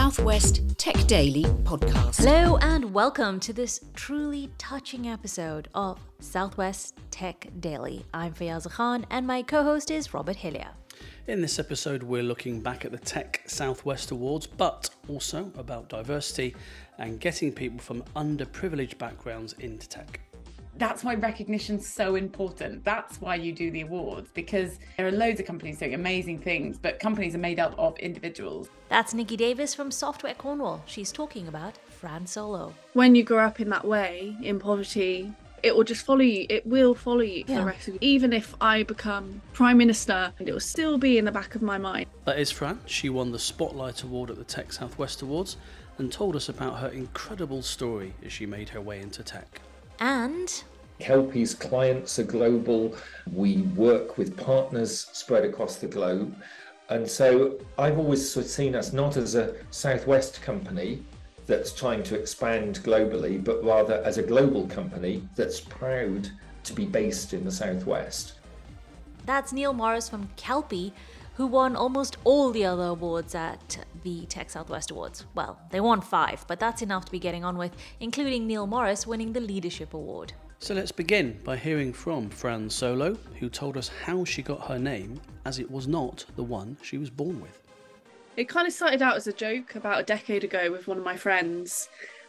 Southwest Tech Daily podcast. Hello, and welcome to this truly touching episode of Southwest Tech Daily. I'm Fayaza Khan, and my co host is Robert Hillier. In this episode, we're looking back at the Tech Southwest Awards, but also about diversity and getting people from underprivileged backgrounds into tech that's why recognition's so important. That's why you do the awards because there are loads of companies doing amazing things, but companies are made up of individuals. That's Niki Davies from Software Cornwall. She's talking about Fran Solo. When you grow up in that way, in poverty, it will just follow you. It will follow you for the rest of you. Even if I become Prime Minister, and it will still be in the back of my mind. That is Fran. She won the Spotlight Award at the Tech Southwest Awards and told us about her incredible story as she made her way into tech. And Kelpi's clients are global. We work with partners spread across the globe. And so I've always seen us not as a Southwest company that's trying to expand globally, but rather as a global company that's proud to be based in the Southwest. That's Neil Morris from Kelpie, who won almost all the other awards at the Tech Southwest Awards. Well, they won five, but that's enough to be getting on with, including Neil Morris winning the Leadership Award. So let's begin by hearing from Fran Solo, who told us how she got her name, as it was not the one she was born with. It kind of started out as a joke about a decade ago with one of my friends.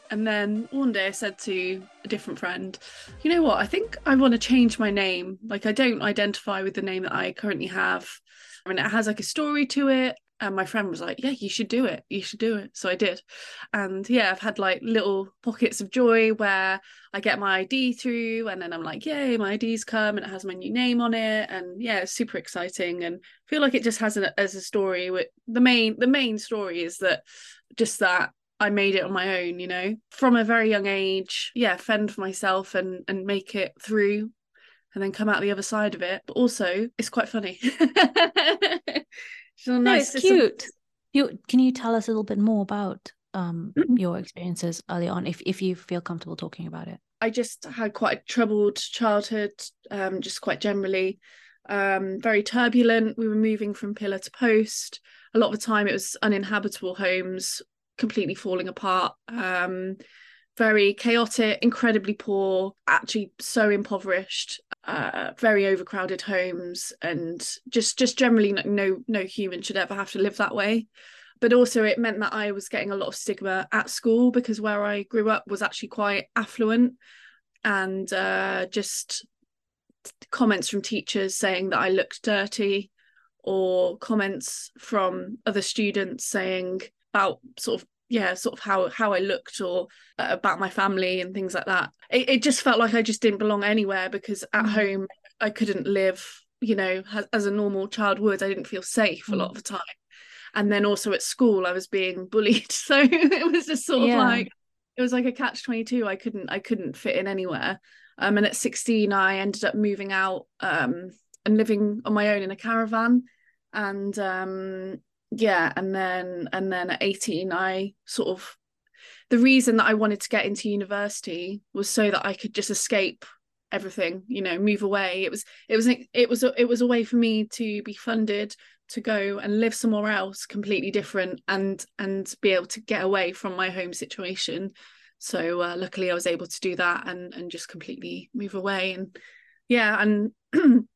And then one day I said to a different friend, you know what, I think I want to change my name. Like, I don't identify with the name that I currently have. I mean, it has like a story to it. And my friend was like, Yeah, you should do it. You should do it. So I did. And yeah, I've had like little pockets of joy where I get my ID through and then I'm like, Yay, my ID's come and it has my new name on it. And yeah, it's super exciting. And I feel like it just has an as a story with the main the main story is that just that I made it on my own, you know, from a very young age. Yeah, fend for myself and and make it through and then come out the other side of it. But also, it's quite funny. So nice. No, it's cute. You can you tell us a little bit more about um, mm-hmm. your experiences early on, if if you feel comfortable talking about it? I just had quite a troubled childhood, um, just quite generally, um, very turbulent. We were moving from pillar to post. A lot of the time, it was uninhabitable homes, completely falling apart. Um, very chaotic, incredibly poor, actually so impoverished uh, very overcrowded homes and just just generally no no human should ever have to live that way. But also it meant that I was getting a lot of stigma at school because where I grew up was actually quite affluent. And uh, just comments from teachers saying that I looked dirty or comments from other students saying about sort of yeah sort of how how I looked or uh, about my family and things like that it, it just felt like I just didn't belong anywhere because at mm. home I couldn't live you know as, as, a normal child would I didn't feel safe mm. a lot mm. of the time and then also at school I was being bullied so it was just sort yeah. of like it was like a catch 22 I couldn't I couldn't fit in anywhere um and at 16 I ended up moving out um and living on my own in a caravan and um yeah and then and then at 18 i sort of the reason that i wanted to get into university was so that i could just escape everything you know move away. It was it was it was it was a way for me to be funded to go and live somewhere else completely different and and be able to get away from my home situation. So uh, luckily i was able to do that and and just completely move away. And yeah and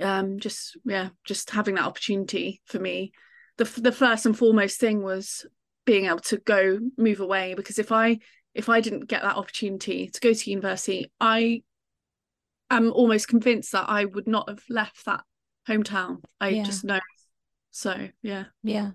um just yeah just having that opportunity for me the the first and foremost thing was being able to go move away because if I if I didn't get that opportunity to go to university, I am almost convinced that I would not have left that hometown. I yeah. just know. So yeah. Yeah.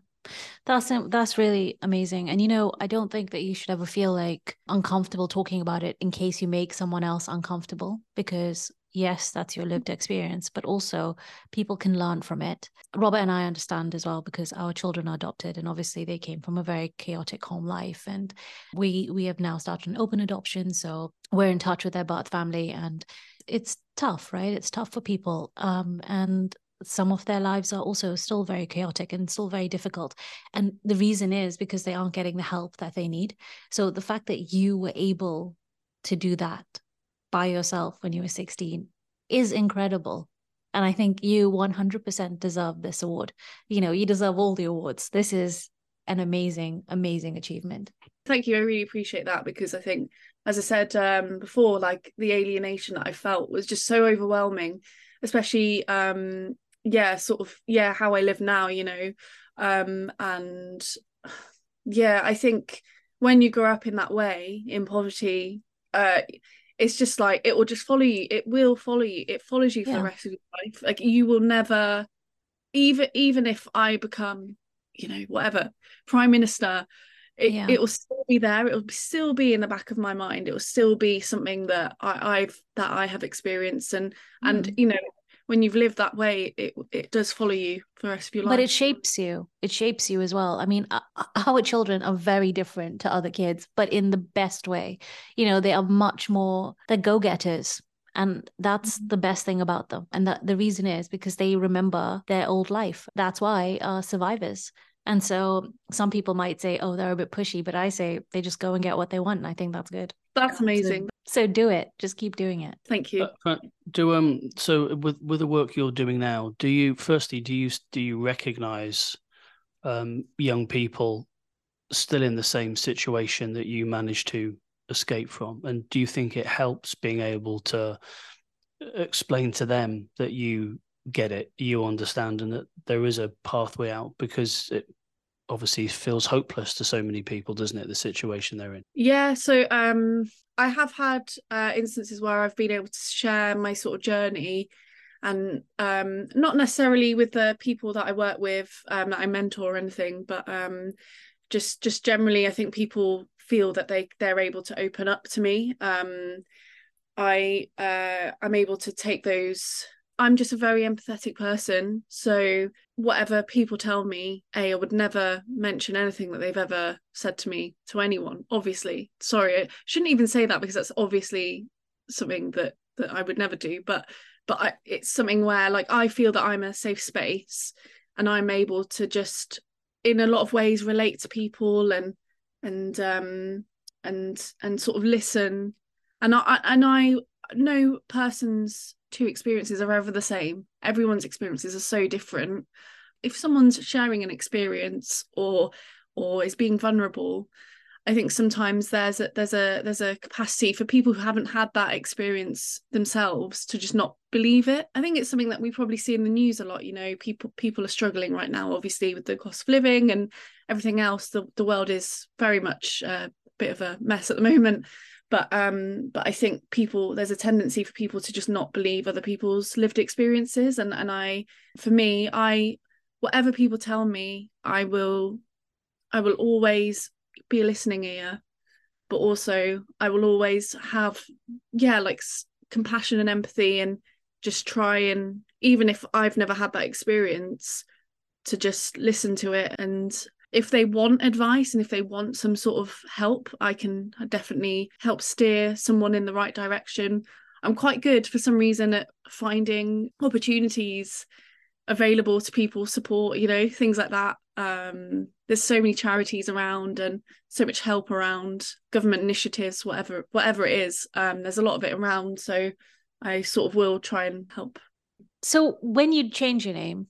That's um, that's really amazing. And you know, I don't think that you should ever feel like uncomfortable talking about it in case you make someone else uncomfortable because yes, that's your lived experience, but also people can learn from it. Robert and I understand as well because our children are adopted and obviously they came from a very chaotic home life. And we we have now started an open adoption. So we're in touch with their birth family and it's tough, right? It's tough for people. Um, and some of their lives are also still very chaotic and still very difficult. And the reason is because they aren't getting the help that they need. So the fact that you were able to do that by yourself when you were 16 is incredible. And I think you 100% deserve this award. You know, you deserve all the awards. This is an amazing, amazing achievement. Thank you. I really appreciate that because I think, as I said um, before, like the alienation that I felt was just so overwhelming, especially, um, yeah, sort of, yeah, how I live now, you know. Um, and yeah, I think when you grow up in that way, in poverty, uh, it's just like it will just follow you. It will follow you. It follows you for Yeah. the rest of your life. Like you will never, even even if I become, you know, whatever prime minister, it Yeah. it will still be there. It will still be in the back of my mind. It will still be something that I, I've that I have experienced, and and Mm. you know, when you've lived that way, it it does follow you for the rest of your life. But it shapes you. It shapes you as well. I mean, our children are very different to other kids, but in the best way. You know, they are much more, they're go getters. And that's the best thing about them. And that the reason is because they remember their old life. That's why uh, survivors. And so some people might say, oh, they're a bit pushy, but I say they just go and get what they want. And I think that's good. That's amazing. So do it. Just keep doing it. Thank you. Uh, do um so with with the work you're doing now, do you firstly do you do you recognise um young people still in the same situation that you managed to escape from, and do you think it helps being able to explain to them that you get it, you understand, and that there is a pathway out because it obviously feels hopeless to so many people, doesn't it? The situation they're in. Yeah, so um I have had uh instances where I've been able to share my sort of journey and um not necessarily with the people that I work with um that I mentor or anything but um just just generally I think people feel that they they're able to open up to me. Um I uh I'm able to take those I'm just a very empathetic person so whatever people tell me a I would never mention anything that they've ever said to me to anyone obviously. Sorry I shouldn't even say that because that's obviously something that that I would never do but but I, it's something where like I feel that I'm a safe space and I'm able to just in a lot of ways relate to people and and um and and sort of listen. And I and I no person's two experiences are ever the same. Everyone's experiences are so different. If someone's sharing an experience or or is being vulnerable i think sometimes there's a there's a there's a capacity for people who haven't had that experience themselves to just not believe it. I think it's something that we probably see in the news a lot you know people people are struggling right now obviously with the cost of living and everything else. The, the world is very much a bit of a mess at the moment. But um but i think people there's a tendency for people to just not believe other people's lived experiences. And and i for me i whatever people tell me i will i will always be a listening ear but also i will always have yeah like compassion and empathy and just try and even if i've never had that experience to just listen to it. And if they want advice and if they want some sort of help i can definitely help steer someone in the right direction. I'm quite good for some reason at finding opportunities available to people support you know things like that um there's so many charities around and so much help around government initiatives whatever whatever it is um there's a lot of it around. So i sort of will try and help. So when you change your name,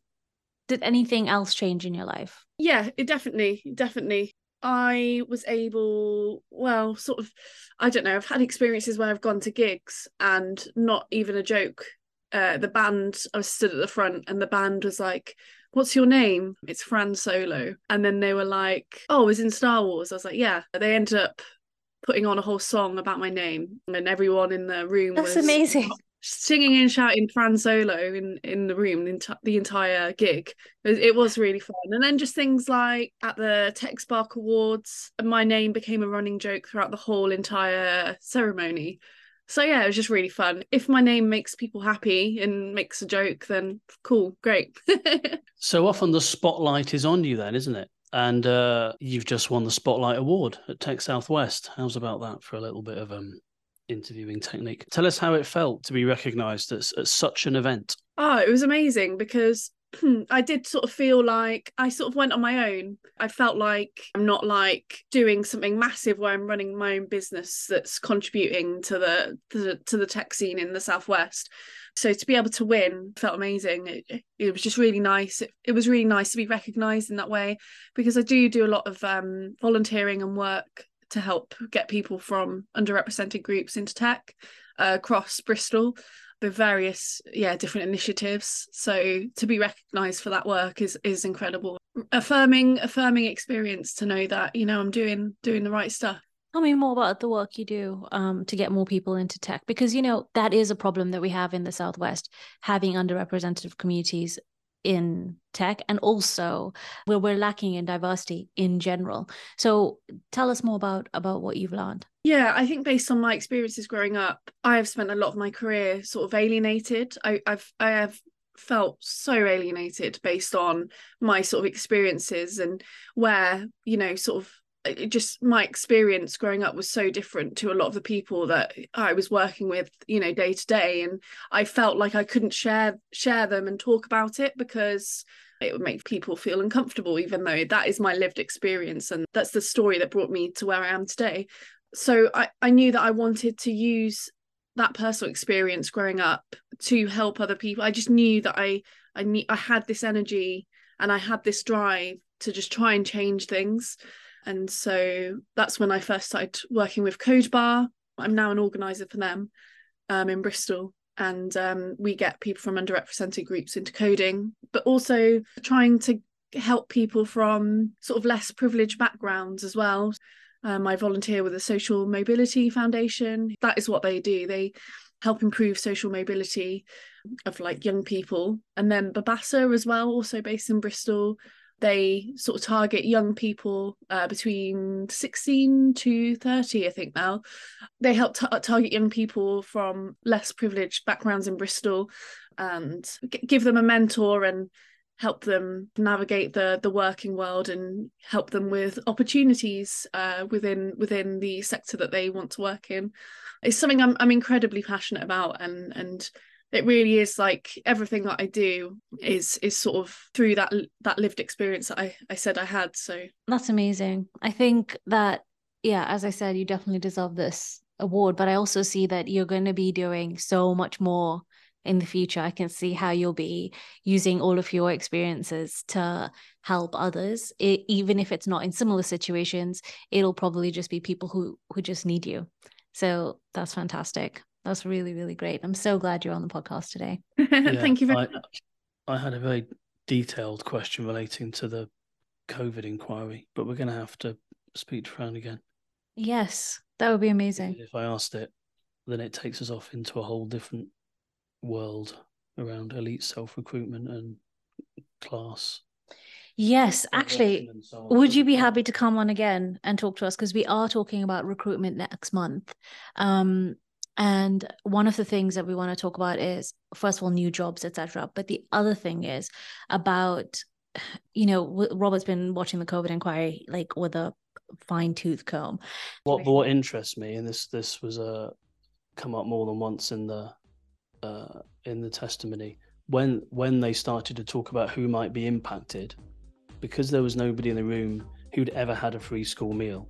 did anything else change in your life? yeah it definitely definitely. I was able well sort of i don't know i've had experiences where i've gone to gigs and not even a joke. Uh the band i was stood at the front and the band was like what's your name it's fran solo and then they were like oh it's in star wars i was like yeah they ended up putting on a whole song about my name and everyone in the room That's was amazing. singing and shouting Fran Solo in in the room the, enti- the entire gig. It, it was really fun. And then just things like at the Tech Spark Awards, my name became a running joke throughout the whole entire ceremony. So yeah, it was just really fun. If my name makes people happy and makes a joke, then cool, great. So often the spotlight is on you, then, isn't it? And uh, you've just won the Spotlight Award at Tech Southwest. How's about that for a little bit of um, interviewing technique? Tell us how it felt to be recognised at, at such an event. Oh, it was amazing because I did sort of feel like I sort of went on my own. I felt like I'm not like doing something massive where I'm running my own business that's contributing to the to the, tech scene in the southwest. So to be able to win felt amazing. It, it was just really nice. It, it was really nice to be recognised in that way because I do do a lot of um, volunteering and work to help get people from underrepresented groups into tech uh, across Bristol with various yeah different initiatives. So to be recognized for that work is is incredible. Affirming affirming experience to know that you know i'm doing doing the right stuff. Tell me more about the work you do um, to get more people into tech, because you know that is a problem that we have in the Southwest, having underrepresented communities in tech, and also where we're lacking in diversity in general. So, tell us more about about what you've learned. Yeah, I think based on my experiences growing up, I have spent a lot of my career sort of alienated. I, I've I have felt so alienated based on my sort of experiences and where you know sort of just my experience growing up was so different to a lot of the people that I was working with you know day to day. And I felt like I couldn't share share them and talk about it because it would make people feel uncomfortable even though that is my lived experience and that's the story that brought me to where I am today. So I I knew that I wanted to use that personal experience growing up to help other people. I just knew that I I need I had this energy and I had this drive to just try and change things and so that's when I first started working with Code Bar. I'm now an organizer for them um, in Bristol. And um, we get people from underrepresented groups into coding, but also trying to help people from sort of less privileged backgrounds as well. Um, I volunteer with the Social Mobility Foundation. That is what they do. They help improve social mobility of like young people. And then Babbasa as well, also based in Bristol, they sort of target young people uh, between 16 to 30 i think now they help target young people from less privileged backgrounds in bristol and g- give them a mentor and help them navigate the the working world and help them with opportunities uh, within within the sector that they want to work in. It's something I'm, I'm incredibly passionate about and and it really is like everything that I do is is sort of through that that lived experience that I I said I had so. That's amazing. I think that yeah as I said you definitely deserve this award but I also see that you're going to be doing so much more in the future. I can see how you'll be using all of your experiences to help others. It, even if it's not in similar situations it'll probably just be people who who just need you. So that's fantastic that's really, really great. I'm so glad you're on the podcast today. yeah, Thank you very I, much. I had a very detailed question relating to the COVID inquiry, but we're going to have to speak to Fran again. Yes, that would be amazing. If I asked it, then it takes us off into a whole different world around elite self recruitment and class. Yes, actually, so would you be happy to come on again and talk to us? Because we are talking about recruitment next month. Um, and one of the things that we want to talk about is first of all new jobs etc but the other thing is about you know robert's been watching the covid inquiry like with a fine tooth comb. What what interests me and this this was a uh, come up more than once in the uh in the testimony when when they started to talk about who might be impacted because there was nobody in the room who'd ever had a free school meal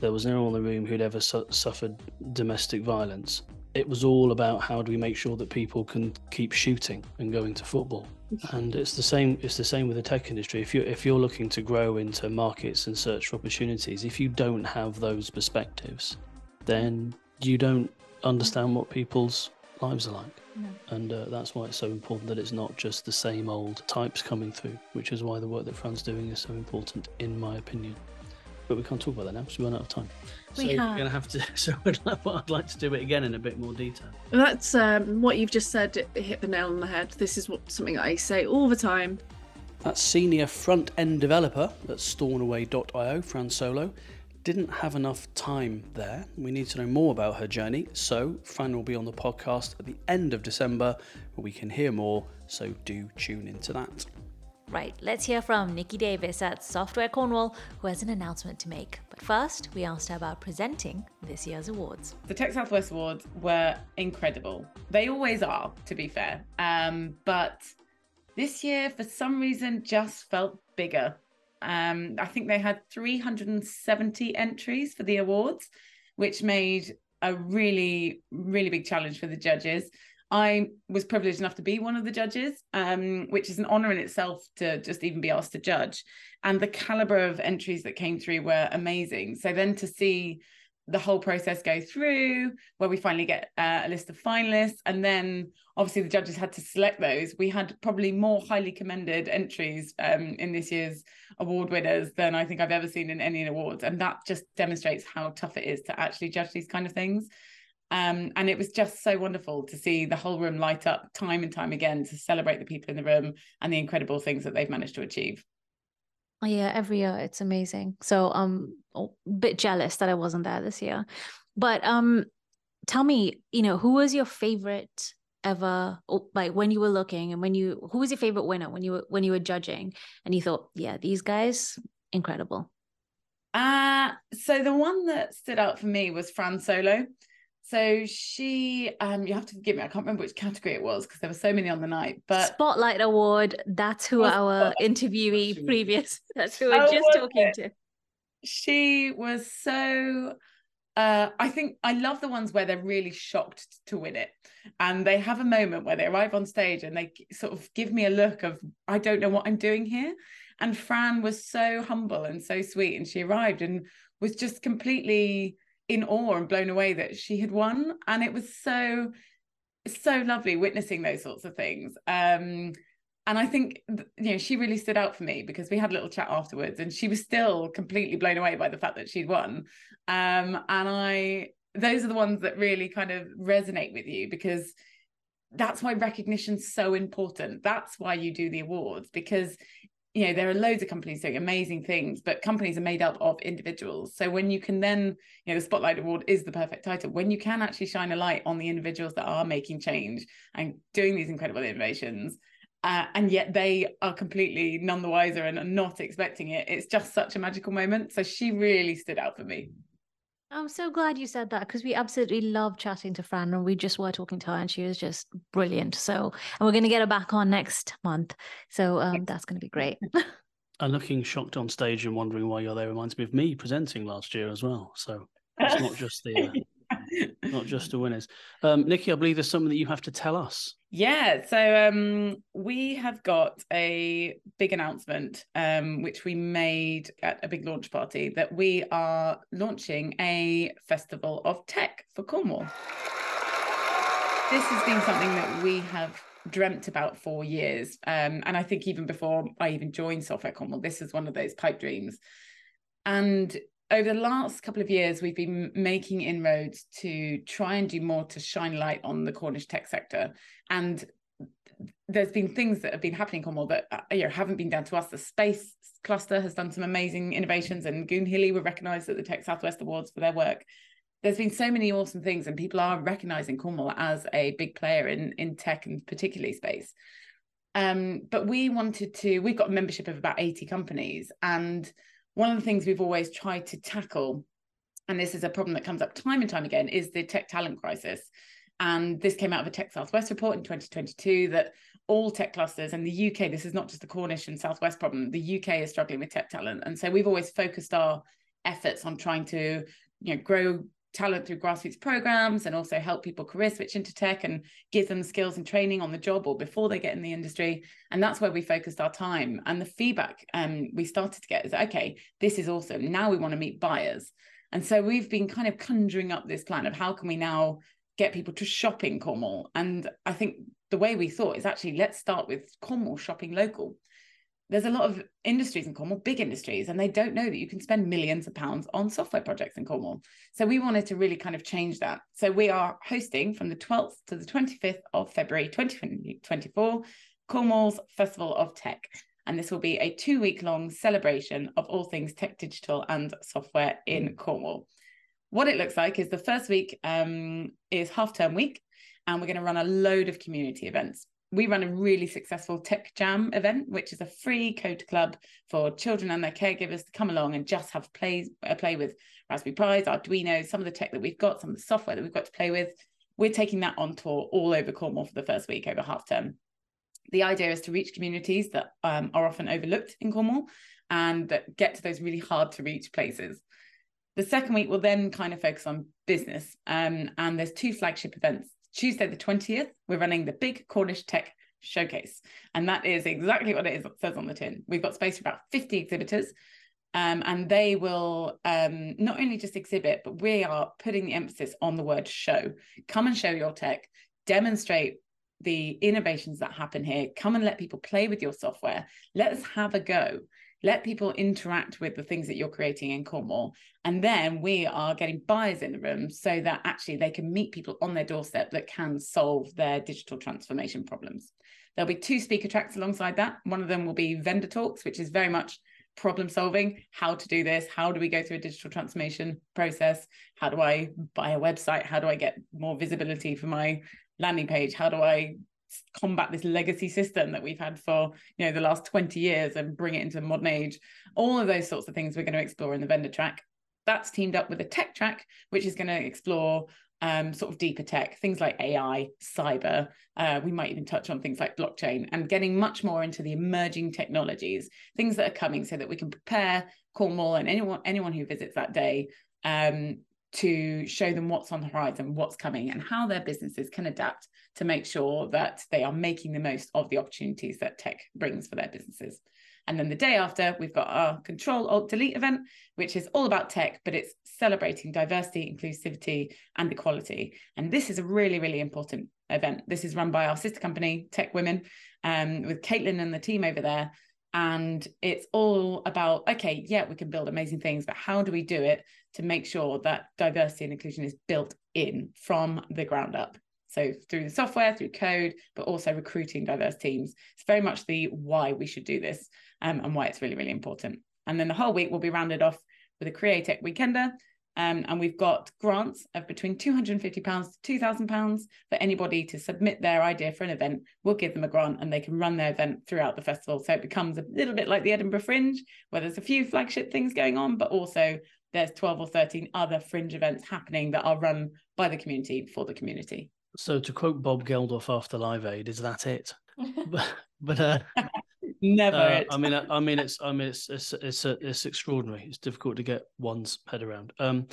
there was no one in the room who'd ever su- suffered domestic violence. It was all about how do we make sure that people can keep shooting and going to football. And it's the same. It's the same with the tech industry. If you if you're looking to grow into markets and search for opportunities, if you don't have those perspectives, then you don't understand what people's lives are like. No. And uh, that's why it's so important that it's not just the same old types coming through, which is why the work that Fran's doing is so important, in my opinion but we can't talk about that now because we run out of time. We so have. we're going to have to. So I'd like, I'd like to do it again in a bit more detail. That's um, what you've just said. It hit the nail on the head. This is what something I say all the time. That senior front end developer at Stornoway.io, Fran Solo, didn't have enough time there. We need to know more about her journey. So Fran will be on the podcast at the end of December, where we can hear more. So do tune into that. Right, let's hear from Niki Davies at Software Cornwall, who has an announcement to make. But first, we asked her about presenting this year's awards. The Tech Southwest Awards were incredible. They always are, to be fair. Um, but This year, for some reason, just felt bigger. Um, I think they had 370 entries for the awards, which made a really, really big challenge for the judges. I was privileged enough to be one of the judges, um, which is an honor in itself to just even be asked to judge. And the caliber of entries that came through were amazing. So then to see the whole process go through where we finally get uh, a list of finalists and then obviously the judges had to select those we had probably more highly commended entries um, in this year's award winners than i think i've ever seen in any awards and that just demonstrates how tough it is to actually judge these kind of things um, and it was just so wonderful to see the whole room light up time and time again to celebrate the people in the room and the incredible things that they've managed to achieve Oh, yeah, every year it's amazing. So I'm um, a bit jealous that I wasn't there this year. But um tell me, you know, who was your favorite ever like when you were looking and when you who was your favorite winner when you were when you were judging and you thought, yeah, these guys incredible. Uh so the one that stood out for me was Fran Solo. So she, um, you have to forgive me. I can't remember which category it was because there were so many on the night. But Spotlight Award. That's who oh, our Spotlight. interviewee previous. That's who we're oh, just talking it? to. She was so. Uh, I think I love the ones where they're really shocked to win it, and they have a moment where they arrive on stage and they sort of give me a look of I don't know what I'm doing here. And Fran was so humble and so sweet, and she arrived and was just completely in awe and blown away that she had won. And it was so so lovely witnessing those sorts of things. Um and I think you know she really stood out for me because we had a little chat afterwards and she was still completely blown away by the fact that she'd won. Um and I those are the ones that really kind of resonate with you because that's why recognition's so important. That's why you do the awards because you know there are loads of companies doing amazing things but companies are made up of individuals. So when you can then you know the spotlight award is the perfect title. When you can actually shine a light on the individuals that are making change and doing these incredible innovations uh, and yet they are completely none the wiser and are not expecting it it's just such a magical moment. So she really stood out for me I'm so glad you said that because we absolutely love chatting to Fran and we just were talking to her and she was just brilliant. So, and we're going to get her back on next month. So um, that's going to be great. and looking shocked on stage and wondering why you're there reminds me of me presenting last year as well. So it's not just the uh, not just the winners. Um, Niki, I believe there's something that you have to tell us. Yeah, so um, we have got a big announcement um, which we made at a big launch party that we are launching a festival of tech for Cornwall. This has been something that we have dreamt about for years, um, and I think even before I even joined Software Cornwall, this is one of those pipe dreams. And over the last couple of years, we've been making inroads to try and do more to shine light on the Cornish tech sector. And there's been things that have been happening in Cornwall that uh, you know, haven't been down to us. The space cluster has done some amazing innovations, and Goonhilly were recognised at the Tech Southwest Awards for their work. There's been so many awesome things, and people are recognising Cornwall as a big player in in tech and particularly space. Um, but we wanted to. We've got membership of about 80 companies, and one of the things we've always tried to tackle, and this is a problem that comes up time and time again, is the tech talent crisis. And this came out of a Tech Southwest report in 2022 that all tech clusters and the UK, this is not just the Cornish and Southwest problem, the UK is struggling with tech talent. And so we've always focused our efforts on trying to you know grow talent through grassroots programs and also help people career switch into tech and give them skills and training on the job or before they get in the industry. And that's where we focused our time. And the feedback um, we started to get is okay, this is awesome. Now we want to meet buyers. And so we've been kind of conjuring up this plan of how can we now get people to shop in Cornwall. And I think the way we thought is actually let's start with Cornwall shopping local there's a lot of industries in Cornwall, big industries, and they don't know that you can spend millions of pounds on software projects in Cornwall. So we wanted to really kind of change that. So we are hosting from the 12th to the 25th of February 2024 Cornwall's Festival of Tech. And this will be a two week long celebration of all things tech, digital, and software in Cornwall. What it looks like is the first week um, is half term week, and we're going to run a load of community events we run a really successful Tech Jam event, which is a free code club for children and their caregivers to come along and just have play, a play with Raspberry Pis, Arduino, some of the tech that we've got, some of the software that we've got to play with. We're taking that on tour all over Cornwall for the first week over half term. The idea is to reach communities that um, are often overlooked in Cornwall and that get to those really hard to reach places. The second week will then kind of focus on business. Um, and there's two flagship events. Tuesday, the 20th, we're running the Big Cornish Tech Showcase. And that is exactly what it is, says on the tin. We've got space for about 50 exhibitors. Um, and they will um, not only just exhibit, but we are putting the emphasis on the word show. Come and show your tech, demonstrate the innovations that happen here. Come and let people play with your software. Let us have a go let people interact with the things that you're creating in Cornwall. And then we are getting buyers in the room so that actually they can meet people on their doorstep that can solve their digital transformation problems. There'll be two speaker tracks alongside that. One of them will be vendor talks, which is very much problem solving how to do this how do we go through a digital transformation process how do i buy a website how do i get more visibility for my landing page how do i combat this legacy system that we've had for you know the last 20 years and bring it into the modern age. All of those sorts of things we're going to explore in the vendor track. That's teamed up with a tech track which is going to explore um, sort of deeper tech things like ai cyber uh, we might even touch on things like blockchain and getting much more into the emerging technologies things that are coming so that we can prepare cornwall and anyone anyone who visits that day. Um, to show them what's on the horizon, what's coming, and how their businesses can adapt to make sure that they are making the most of the opportunities that tech brings for their businesses. And then the day after, we've got our Control Alt Delete event, which is all about tech, but it's celebrating diversity, inclusivity, and equality. And this is a really, really important event. This is run by our sister company, Tech Women, um, with Caitlin and the team over there and it's all about okay yeah we can build amazing things but how do we do it to make sure that diversity and inclusion is built in from the ground up? So through the software through code but also recruiting diverse teams. It's very much the why we should do this um, and why it's really really important. And then the whole week will be rounded off with a createch weekender um, and we've got grants of between £250 to £2,000 for anybody to submit their idea for an event. We'll give them a grant and they can run their event throughout the festival. So it becomes a little bit like the Edinburgh Fringe, where there's a few flagship things going on, but also there's 12 or 13 other fringe events happening that are run by the community for the community. So to quote Bob Geldof after Live Aid, is that it? but, but uh, Never. Uh, I mean, I, I, mean, it's, I mean, it's, it's, it's, a, it's extraordinary. It's difficult to get one's head around. Um,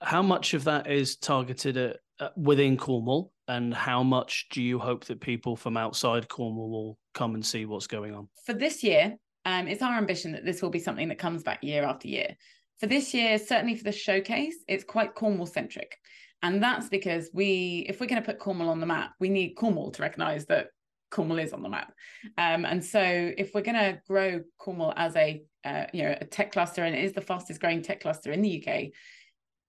how much of that is targeted at, uh, within Cornwall, and how much do you hope that people from outside Cornwall will come and see what's going on? For this year, um, it's our ambition that this will be something that comes back year after year. For this year, certainly for the showcase, it's quite Cornwall centric. And that's because we, if we're going to put Cornwall on the map, we need Cornwall to recognise that Cornwall is on the map. Um, and so if we're going to grow Cornwall as a uh, you know a tech cluster and it is the fastest growing tech cluster in the UK,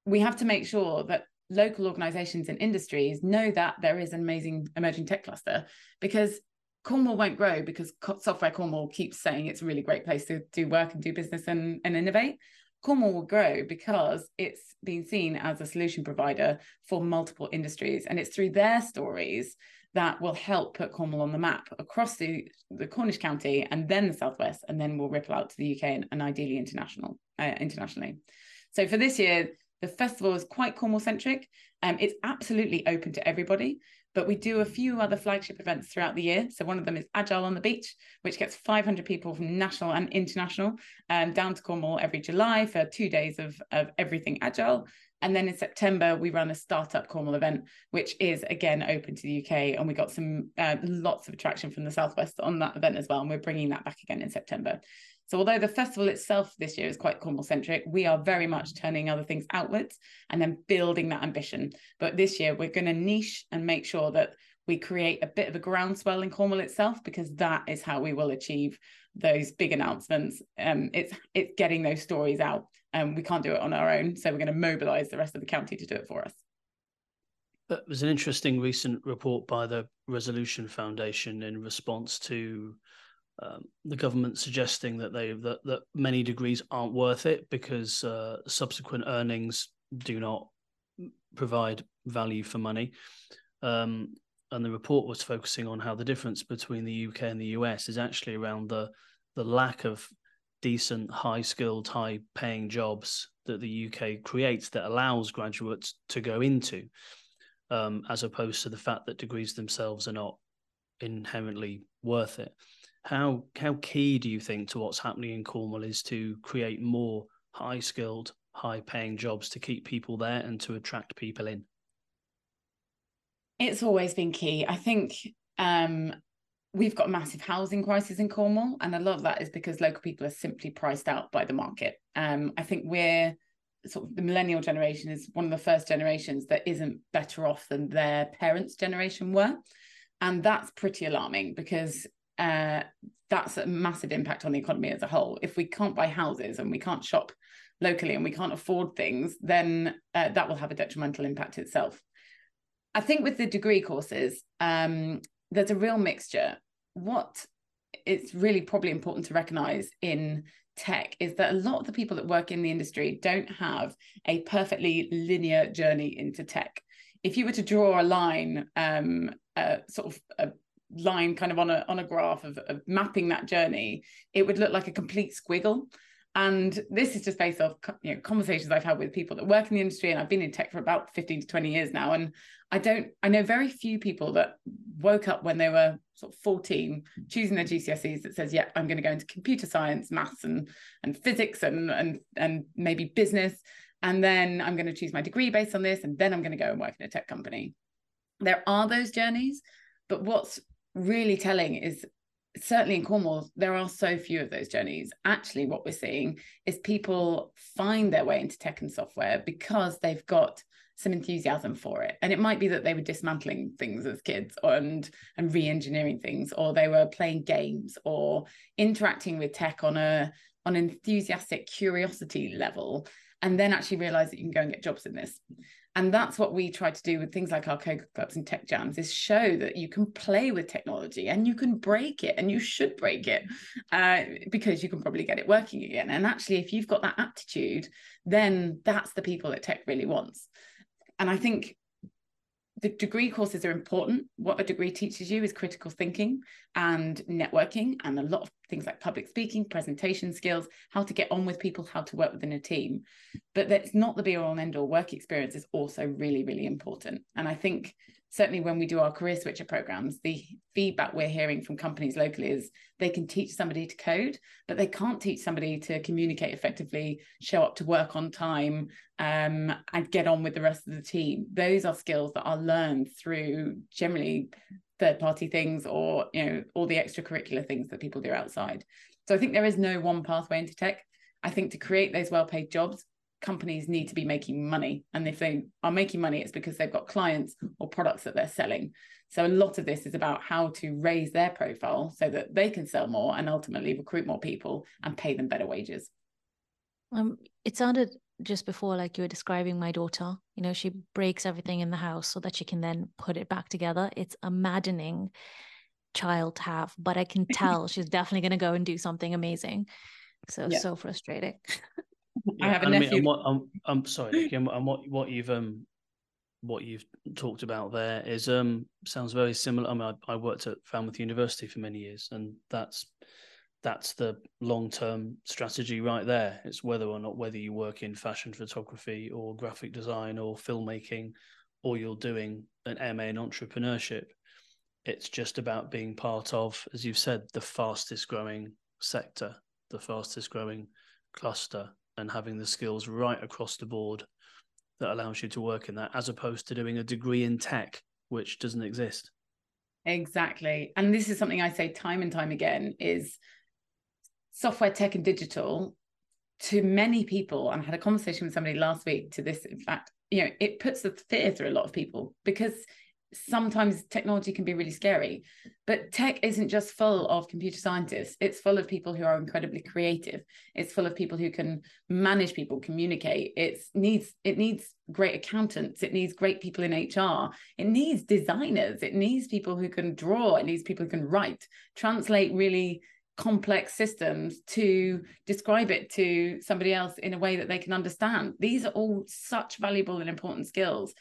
we have to make sure that local organizations and industries know that there is an amazing emerging tech cluster because Cornwall won't grow because Software Cornwall keeps saying it's a really great place to do work and do business and, and innovate. Cornwall will grow because it's been seen as a solution provider for multiple industries. And it's through their stories that will help put Cornwall on the map across the, the Cornish county and then the southwest, and then we'll ripple out to the UK and, and ideally international uh, internationally. So for this year, the festival is quite Cornwall centric. Um, it's absolutely open to everybody, but we do a few other flagship events throughout the year. So one of them is Agile on the Beach, which gets 500 people from national and international um, down to Cornwall every July for two days of, of everything Agile. And then in September, we run a startup Cornwall event, which is again open to the UK. And we got some uh, lots of attraction from the Southwest on that event as well. And we're bringing that back again in September. So, although the festival itself this year is quite Cornwall centric, we are very much turning other things outwards and then building that ambition. But this year, we're going to niche and make sure that we create a bit of a groundswell in Cornwall itself, because that is how we will achieve those big announcements. Um, it's it's getting those stories out and um, we can't do it on our own. So we're going to mobilize the rest of the county to do it for us. But was an interesting recent report by the Resolution Foundation in response to um, the government suggesting that they that, that many degrees aren't worth it because uh, subsequent earnings do not provide value for money. Um, and the report was focusing on how the difference between the UK and the US is actually around the the lack of decent, high skilled, high paying jobs that the UK creates that allows graduates to go into, um, as opposed to the fact that degrees themselves are not inherently worth it. How how key do you think to what's happening in Cornwall is to create more high skilled, high paying jobs to keep people there and to attract people in? It's always been key. I think um, we've got a massive housing crisis in Cornwall, and a lot of that is because local people are simply priced out by the market. Um, I think we're sort of the millennial generation is one of the first generations that isn't better off than their parents' generation were, and that's pretty alarming because uh, that's a massive impact on the economy as a whole. If we can't buy houses and we can't shop locally and we can't afford things, then uh, that will have a detrimental impact itself. I think with the degree courses, um, there's a real mixture. What it's really probably important to recognize in tech is that a lot of the people that work in the industry don't have a perfectly linear journey into tech. If you were to draw a line, um, uh, sort of a line kind of on a on a graph of, of mapping that journey, it would look like a complete squiggle. And this is just based off you know, conversations I've had with people that work in the industry, and I've been in tech for about 15 to 20 years now. And I don't, I know very few people that woke up when they were sort of 14, choosing their GCSEs that says, yeah, I'm going to go into computer science, maths and and physics and and and maybe business. And then I'm going to choose my degree based on this, and then I'm going to go and work in a tech company. There are those journeys, but what's really telling is certainly in Cornwall, there are so few of those journeys. Actually, what we're seeing is people find their way into tech and software because they've got some enthusiasm for it. And it might be that they were dismantling things as kids and and re-engineering things, or they were playing games or interacting with tech on a on an enthusiastic curiosity level, and then actually realize that you can go and get jobs in this. And that's what we try to do with things like our code clubs and tech jams is show that you can play with technology and you can break it and you should break it uh, because you can probably get it working again. And actually if you've got that aptitude then that's the people that tech really wants and i think the degree courses are important. What a degree teaches you is critical thinking and networking, and a lot of things like public speaking, presentation skills, how to get on with people, how to work within a team. But that's not the be all and end all. Work experience is also really, really important. And I think certainly when we do our career switcher programs, the feedback we're hearing from companies locally is they can teach somebody to code, but they can't teach somebody to communicate effectively, show up to work on time, um, and get on with the rest of the team. Those are skills that are learned through generally third party things or you know all the extracurricular things that people do outside. So I think there is no one pathway into tech. I think to create those well paid jobs, companies need to be making money. And if they are making money, it's because they've got clients or products that they're selling. So a lot of this is about how to raise their profile so that they can sell more and ultimately recruit more people and pay them better wages. Um, it sounded just before like you were describing my daughter. You know, she breaks everything in the house so that she can then put it back together. It's a maddening child to have, but I can tell she's definitely going to go and do something amazing. So yeah. so frustrating. I have a nephew. I mean, what, I'm, I'm sorry, and what what you've um what you've talked about there is um sounds very similar. I mean, I, I worked at Falmouth University for many years, and that's that's the long term strategy right there. It's whether or not whether you work in fashion photography or graphic design or filmmaking, or you're doing an MA in entrepreneurship. It's just about being part of, as you've said, the fastest growing sector, the fastest growing cluster and having the skills right across the board that allows you to work in that as opposed to doing a degree in tech which doesn't exist exactly and this is something i say time and time again is software tech and digital to many people. And i had a conversation with somebody last week to this in fact you know it puts the fear through a lot of people because sometimes technology can be really scary. But tech isn't just full of computer scientists. It's full of people who are incredibly creative. It's full of people who can manage people communicate. It needs it needs great accountants. It needs great people in hr it needs designers. It needs people who can draw. It needs people who can write. Translate really complex systems to describe it to somebody else in a way that they can understand these are all such valuable and important skills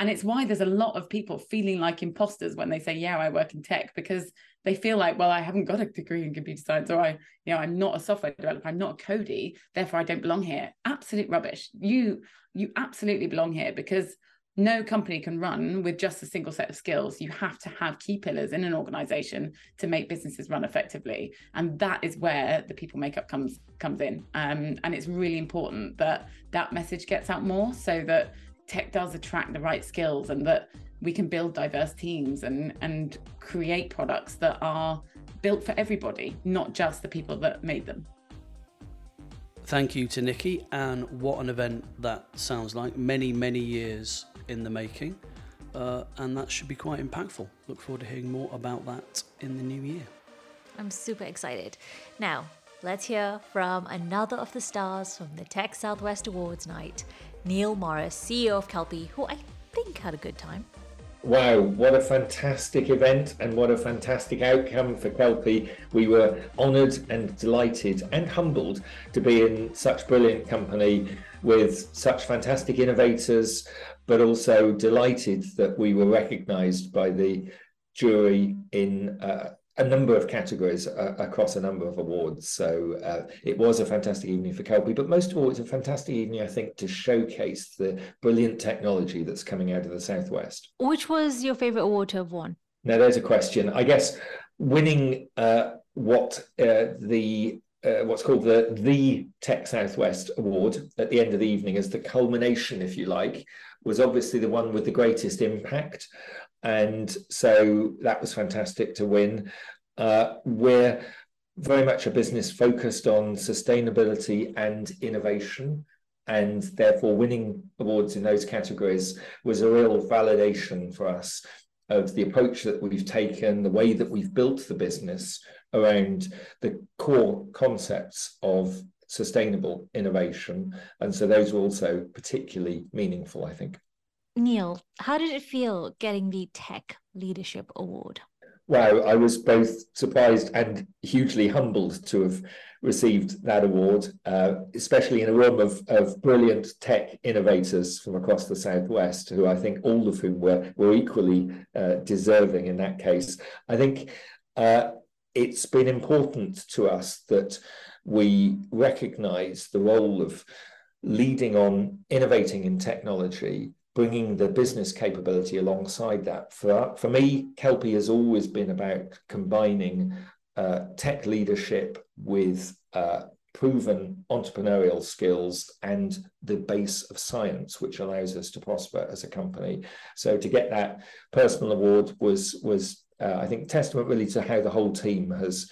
and it's why there's a lot of people feeling like imposters when they say, Yeah, I work in tech, because they feel like, well, I haven't got a degree in computer science, or I, you know, I'm not a software developer, I'm not a codie, therefore I don't belong here. Absolute rubbish. You you absolutely belong here because no company can run with just a single set of skills. You have to have key pillars in an organization to make businesses run effectively. And that is where the people makeup comes comes in. Um, and it's really important that that message gets out more so that tech does attract the right skills and that we can build diverse teams and and create products that are built for everybody, not just the people that made them. Thank you to Niki, and what an event that sounds like. Many, many years in the making, uh, and that should be quite impactful. Look forward to hearing more about that in the new year. I'm super excited. Now, let's hear from another of the stars from the Tech Southwest Awards night, Neil Morris, CEO of Kelpi, who I think had a good time. Wow, what a fantastic event and what a fantastic outcome for Kelpi. We were honoured and delighted and humbled to be in such brilliant company with such fantastic innovators, but also delighted that we were recognised by the jury in uh, a number of categories uh, across a number of awards. So uh, it was a fantastic evening for Kelpi, but most of all, it's a fantastic evening, I think, to showcase the brilliant technology that's coming out of the Southwest. Which was your favourite award to have won? Now, there's a question. I guess winning uh, what uh, the uh, what's called the the Tech Southwest Award at the end of the evening as the culmination, if you like, was obviously the one with the greatest impact. And so that was fantastic to win. Uh, we're very much a business focused on sustainability and innovation. And therefore, winning awards in those categories was a real validation for us of the approach that we've taken, the way that we've built the business around the core concepts of sustainable innovation. And so those were also particularly meaningful, I think. Neil, how did it feel getting the Tech Leadership Award? Wow, I was both surprised and hugely humbled to have received that award, uh, especially in a room of, of brilliant tech innovators from across the Southwest, who I think all of whom were, were equally uh, deserving in that case. I think uh, it's been important to us that we recognize the role of leading on innovating in technology bringing the business capability alongside that. For, for me, Kelpi has always been about combining uh, tech leadership with uh, proven entrepreneurial skills and the base of science, which allows us to prosper as a company. So to get that personal award was was uh, I think testament really to how the whole team has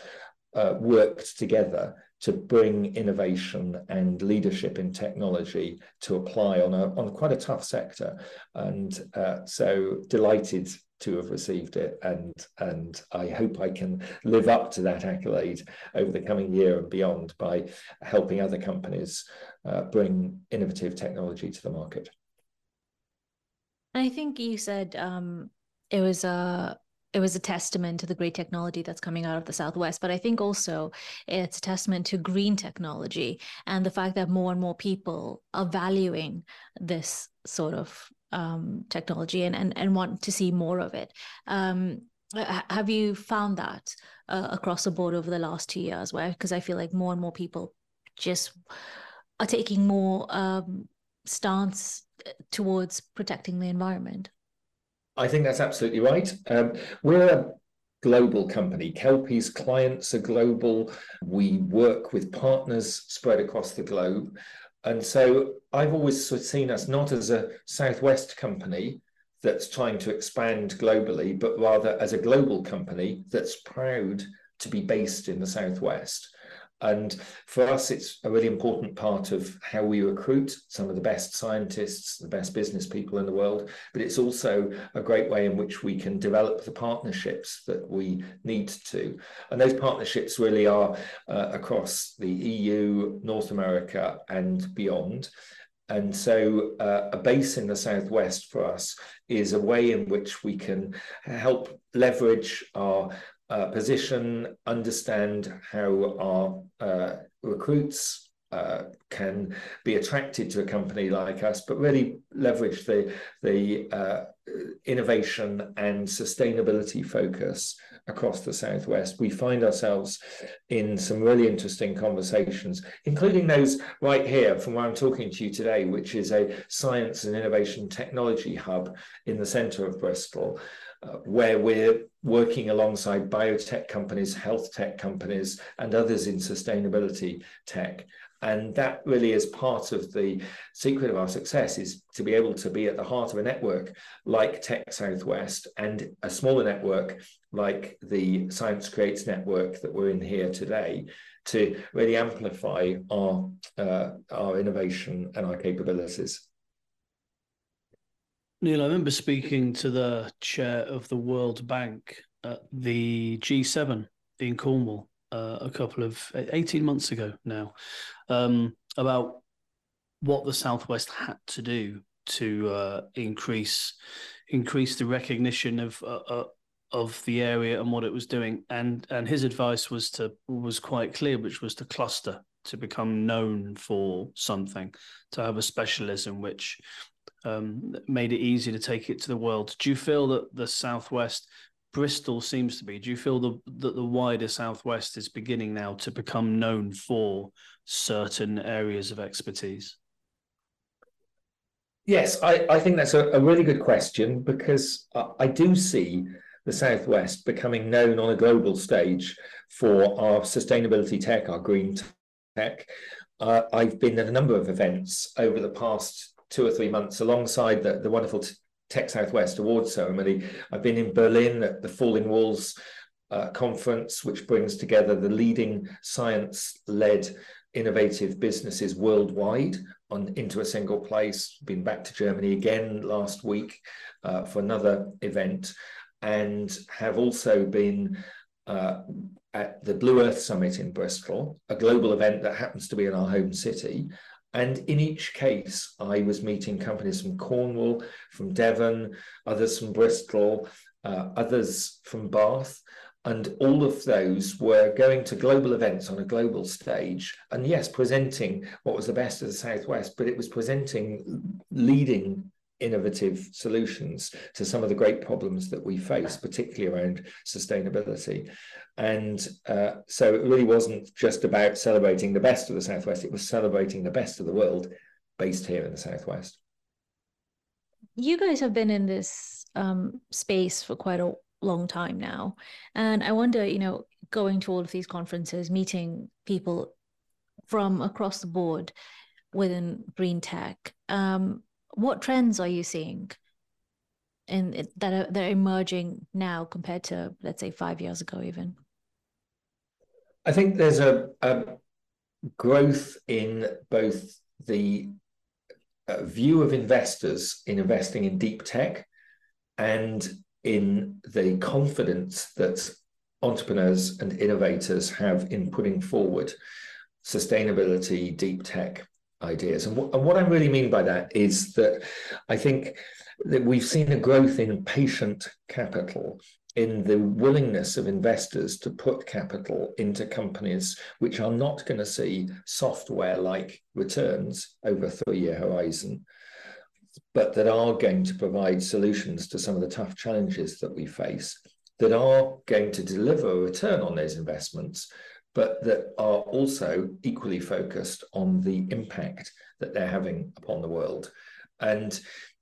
uh, worked together to bring innovation and leadership in technology to apply on a on quite a tough sector, and uh, so delighted to have received it, and and I hope I can live up to that accolade over the coming year and beyond by helping other companies uh, bring innovative technology to the market. I think you said um, it was a it was a testament to the great technology that's coming out of the Southwest. But I think also it's a testament to green technology and the fact that more and more people are valuing this sort of um, technology and, and, and want to see more of it. Um, have you found that uh, across the board over the last two years? Where because I feel like more and more people just are taking more um, stance uh, towards protecting the environment. I think that's absolutely right. Um, we're a global company. Kelpi's clients are global. We work with partners spread across the globe. And so I've always seen us not as a Southwest company that's trying to expand globally, but rather as a global company that's proud to be based in the Southwest. And for us, it's a really important part of how we recruit some of the best scientists, the best business people in the world. But it's also a great way in which we can develop the partnerships that we need to. And those partnerships really are uh, across the EU, North America, and beyond. And so, uh, a base in the Southwest for us is a way in which we can help leverage our uh, position, understand how our uh, recruits uh, can be attracted to a company like us, but really leverage the the uh, innovation and sustainability focus across the Southwest, we find ourselves in some really interesting conversations, including those right here from where I'm talking to you today, which is a science and innovation technology hub in the centre of Bristol. Uh, where we're working alongside biotech companies, health tech companies, and others in sustainability tech. And that really is part of the secret of our success is to be able to be at the heart of a network like Tech Southwest and a smaller network like the Science Creates network that we're in here today to really amplify our, uh, our innovation and our capabilities. Neil, I remember speaking to the chair of the World Bank at the G7 in Cornwall uh, a couple of 18 months ago now um, about what the Southwest had to do to uh, increase increase the recognition of uh, uh of the area and what it was doing. And and his advice was to was quite clear which was to cluster to become known for something to have a specialism which um, made it easy to take it to the world. Do you feel that the Southwest, Bristol seems to be, do you feel the, that the wider Southwest is beginning now to become known for certain areas of expertise? Yes, I, I think that's a, a really good question because I, I do see the Southwest becoming known on a global stage for our sustainability tech, our green tech. Uh, I've been at a number of events over the past two or three months alongside the, the wonderful Tech Southwest Awards ceremony. I've been in Berlin at the Falling Walls uh, conference, which brings together the leading science led innovative businesses worldwide on into a single place. Been back to Germany again last week uh, for another event, and have also been uh, at the Blue Earth Summit in Bristol, a global event that happens to be in our home city, and in each case, I was meeting companies from Cornwall, from Devon, others from Bristol, uh, others from Bath. And all of those were going to global events on a global stage. And yes, presenting what was the best of the Southwest, but it was presenting leading innovative solutions to some of the great problems that we face, particularly around sustainability. And uh, so it really wasn't just about celebrating the best of the Southwest, it was celebrating the best of the world based here in the Southwest. You guys have been in this um, space for quite a long time now. And I wonder, you know, going to all of these conferences, meeting people from across the board within green tech, um, what trends are you seeing in that are that are emerging now compared to let's say five years ago even? I think there's a, a growth in both the uh, view of investors in investing in deep tech and in the confidence that entrepreneurs and innovators have in putting forward sustainability deep tech ideas. And, and what I really mean by that is that I think that we've seen a growth in patient capital in the willingness of investors to put capital into companies which are not going to see software like returns over a three year horizon, but that are going to provide solutions to some of the tough challenges that we face, that are going to deliver a return on those investments but that are also equally focused on the impact that they're having upon the world. And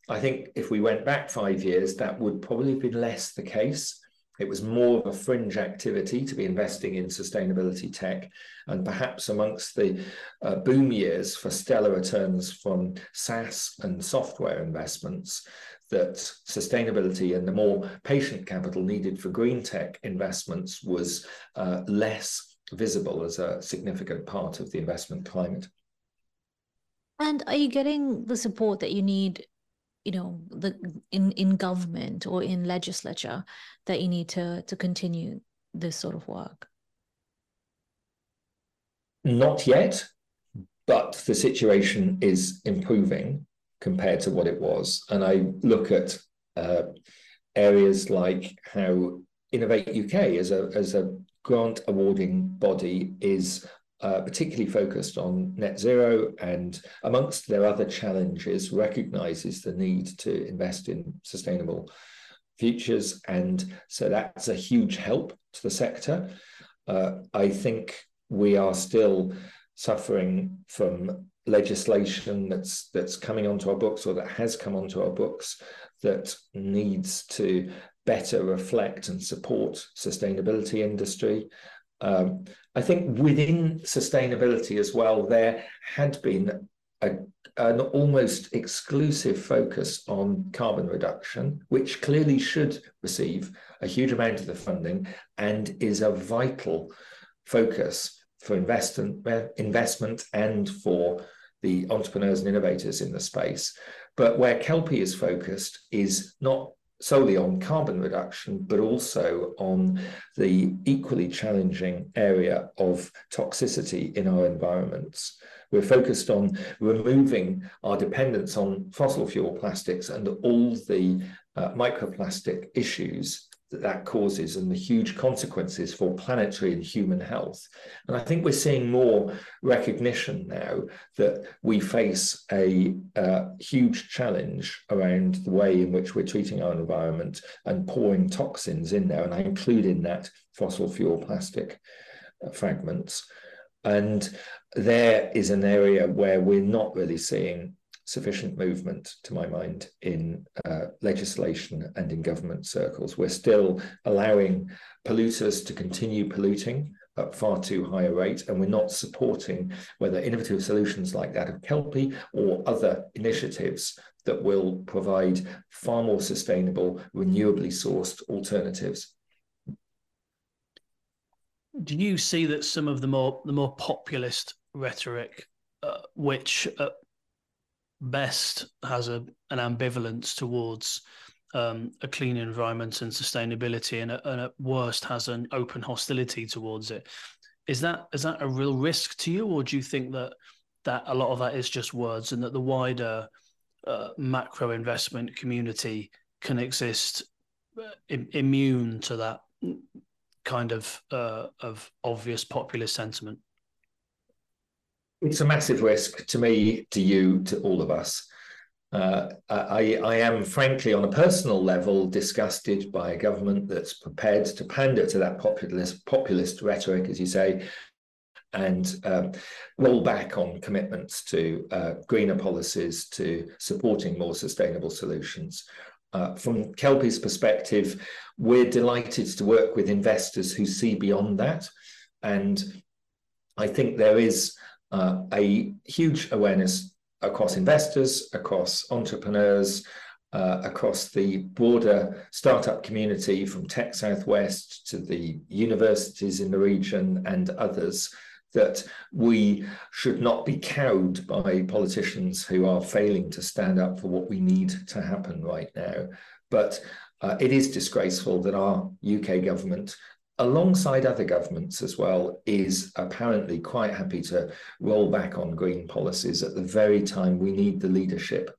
I think if we went back five years, that would probably have been less the case. It was more of a fringe activity to be investing in sustainability tech. And perhaps amongst the uh, boom years for stellar returns from SaaS and software investments, that sustainability and the more patient capital needed for green tech investments was uh, less visible as a significant part of the investment climate. And are you getting the support that you need, you know, the in in government or in legislature that you need to to continue this sort of work? Not yet, but the situation is improving compared to what it was. And I look at uh, areas like how Innovate UK as a as a grant awarding body is uh, particularly focused on net zero and amongst their other challenges recognizes the need to invest in sustainable futures. And so that's a huge help to the sector. Uh, I think we are still suffering from legislation that's that's coming onto our books or that has come onto our books that needs to better reflect and support sustainability industry. Um, I think within sustainability as well, there had been a, an almost exclusive focus on carbon reduction, which clearly should receive a huge amount of the funding and is a vital focus for investment, investment and for the entrepreneurs and innovators in the space. But where Kelpi is focused is not solely on carbon reduction, but also on the equally challenging area of toxicity in our environments. We're focused on removing our dependence on fossil fuel plastics and all the uh, microplastic issues that that causes and the huge consequences for planetary and human health. And I think we're seeing more recognition now that we face a uh, huge challenge around the way in which we're treating our environment and pouring toxins in there. And I include in that fossil fuel plastic uh, fragments. And there is an area where we're not really seeing sufficient movement, to my mind, in uh, legislation and in government circles. We're still allowing polluters to continue polluting at far too high a rate, and we're not supporting whether innovative solutions like that of Kelpi or other initiatives that will provide far more sustainable, renewably sourced alternatives. Do you see that some of the more the more populist rhetoric, uh, which uh, best has a, an ambivalence towards um, a clean environment and sustainability, and, and, at worst has an open hostility towards it. Is that is that a real risk to you, or do you think that that a lot of that is just words, and that the wider uh, macro investment community can exist uh, Im- immune to that kind of uh, of obvious populist sentiment? It's a massive risk to me, to you, to all of us. Uh, I, I am frankly, on a personal level, disgusted by a government that's prepared to pander to that populist populist rhetoric, as you say, and um, roll back on commitments to uh, greener policies, to supporting more sustainable solutions. Uh, from Kelpi's perspective, we're delighted to work with investors who see beyond that, and I think there is uh, a huge awareness across investors, across entrepreneurs, uh, across the broader startup community from Tech Southwest to the universities in the region and others that we should not be cowed by politicians who are failing to stand up for what we need to happen right now. But uh, it is disgraceful that our UK government alongside other governments as well, is apparently quite happy to roll back on green policies at the very time we need the leadership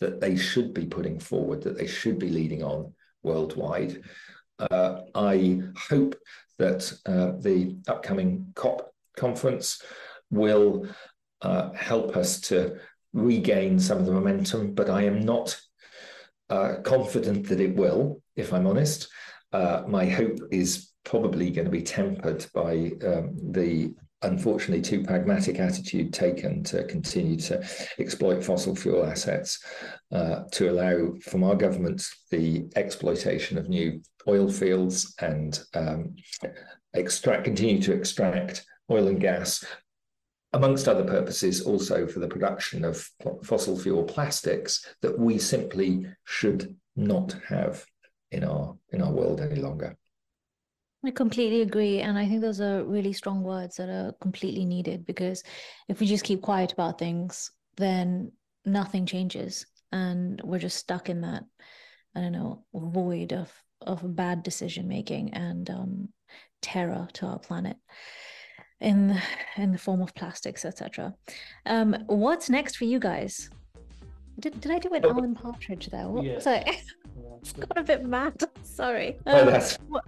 that they should be putting forward, that they should be leading on worldwide. Uh, I hope that uh, the upcoming COP conference will uh, help us to regain some of the momentum, but I am not uh, confident that it will, if I'm honest. Uh, my hope is probably going to be tempered by um, the unfortunately too pragmatic attitude taken to continue to exploit fossil fuel assets uh, to allow from our governments the exploitation of new oil fields and um, extract continue to extract oil and gas amongst other purposes also for the production of fossil fuel plastics that we simply should not have in our in our world any longer I completely agree. And I think those are really strong words that are completely needed because if we just keep quiet about things, then nothing changes. And we're just stuck in that, I don't know, void of, of bad decision making and um, terror to our planet in in the form of plastics, etc. Um, what's next for you guys? Did, did I do an oh, Alan Partridge there? What was I? got a bit mad. Sorry. Um, oh, what,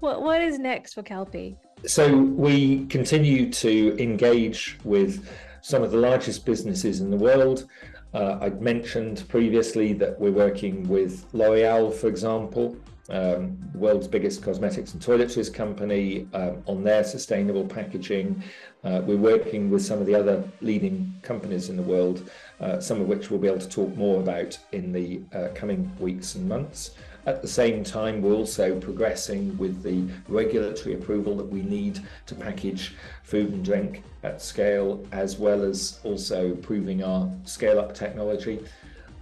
what what is next for Kelpi? So we continue to engage with some of the largest businesses in the world. Uh, I'd mentioned previously that we're working with L'Oreal, for example, um, the world's biggest cosmetics and toiletries company, um, on their sustainable packaging. Uh, we're working with some of the other leading companies in the world, uh, some of which we'll be able to talk more about in the uh, coming weeks and months. At the same time, we're also progressing with the regulatory approval that we need to package food and drink at scale, as well as also proving our scale up technology.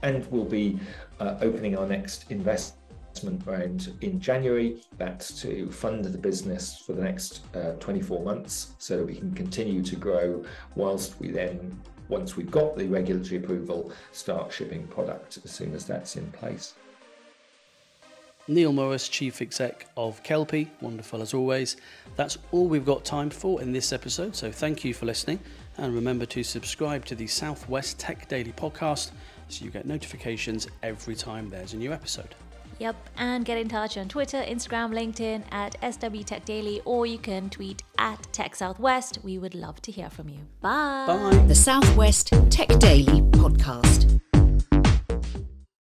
And we'll be uh, opening our next investment round in January. That's to fund the business for the next uh, 24 months so that we can continue to grow whilst we then, once we've got the regulatory approval, start shipping product as soon as that's in place. Neil Morris, Chief Exec of Kelpi. Wonderful as always. That's all we've got time for in this episode, so thank you for listening. And remember to subscribe to the Southwest Tech Daily podcast so you get notifications every time there's a new episode. Yep, and get in touch on Twitter, Instagram, LinkedIn at SW Tech Daily, or you can tweet at Tech Southwest. We would love to hear from you. Bye. Bye. The Southwest Tech Daily Podcast.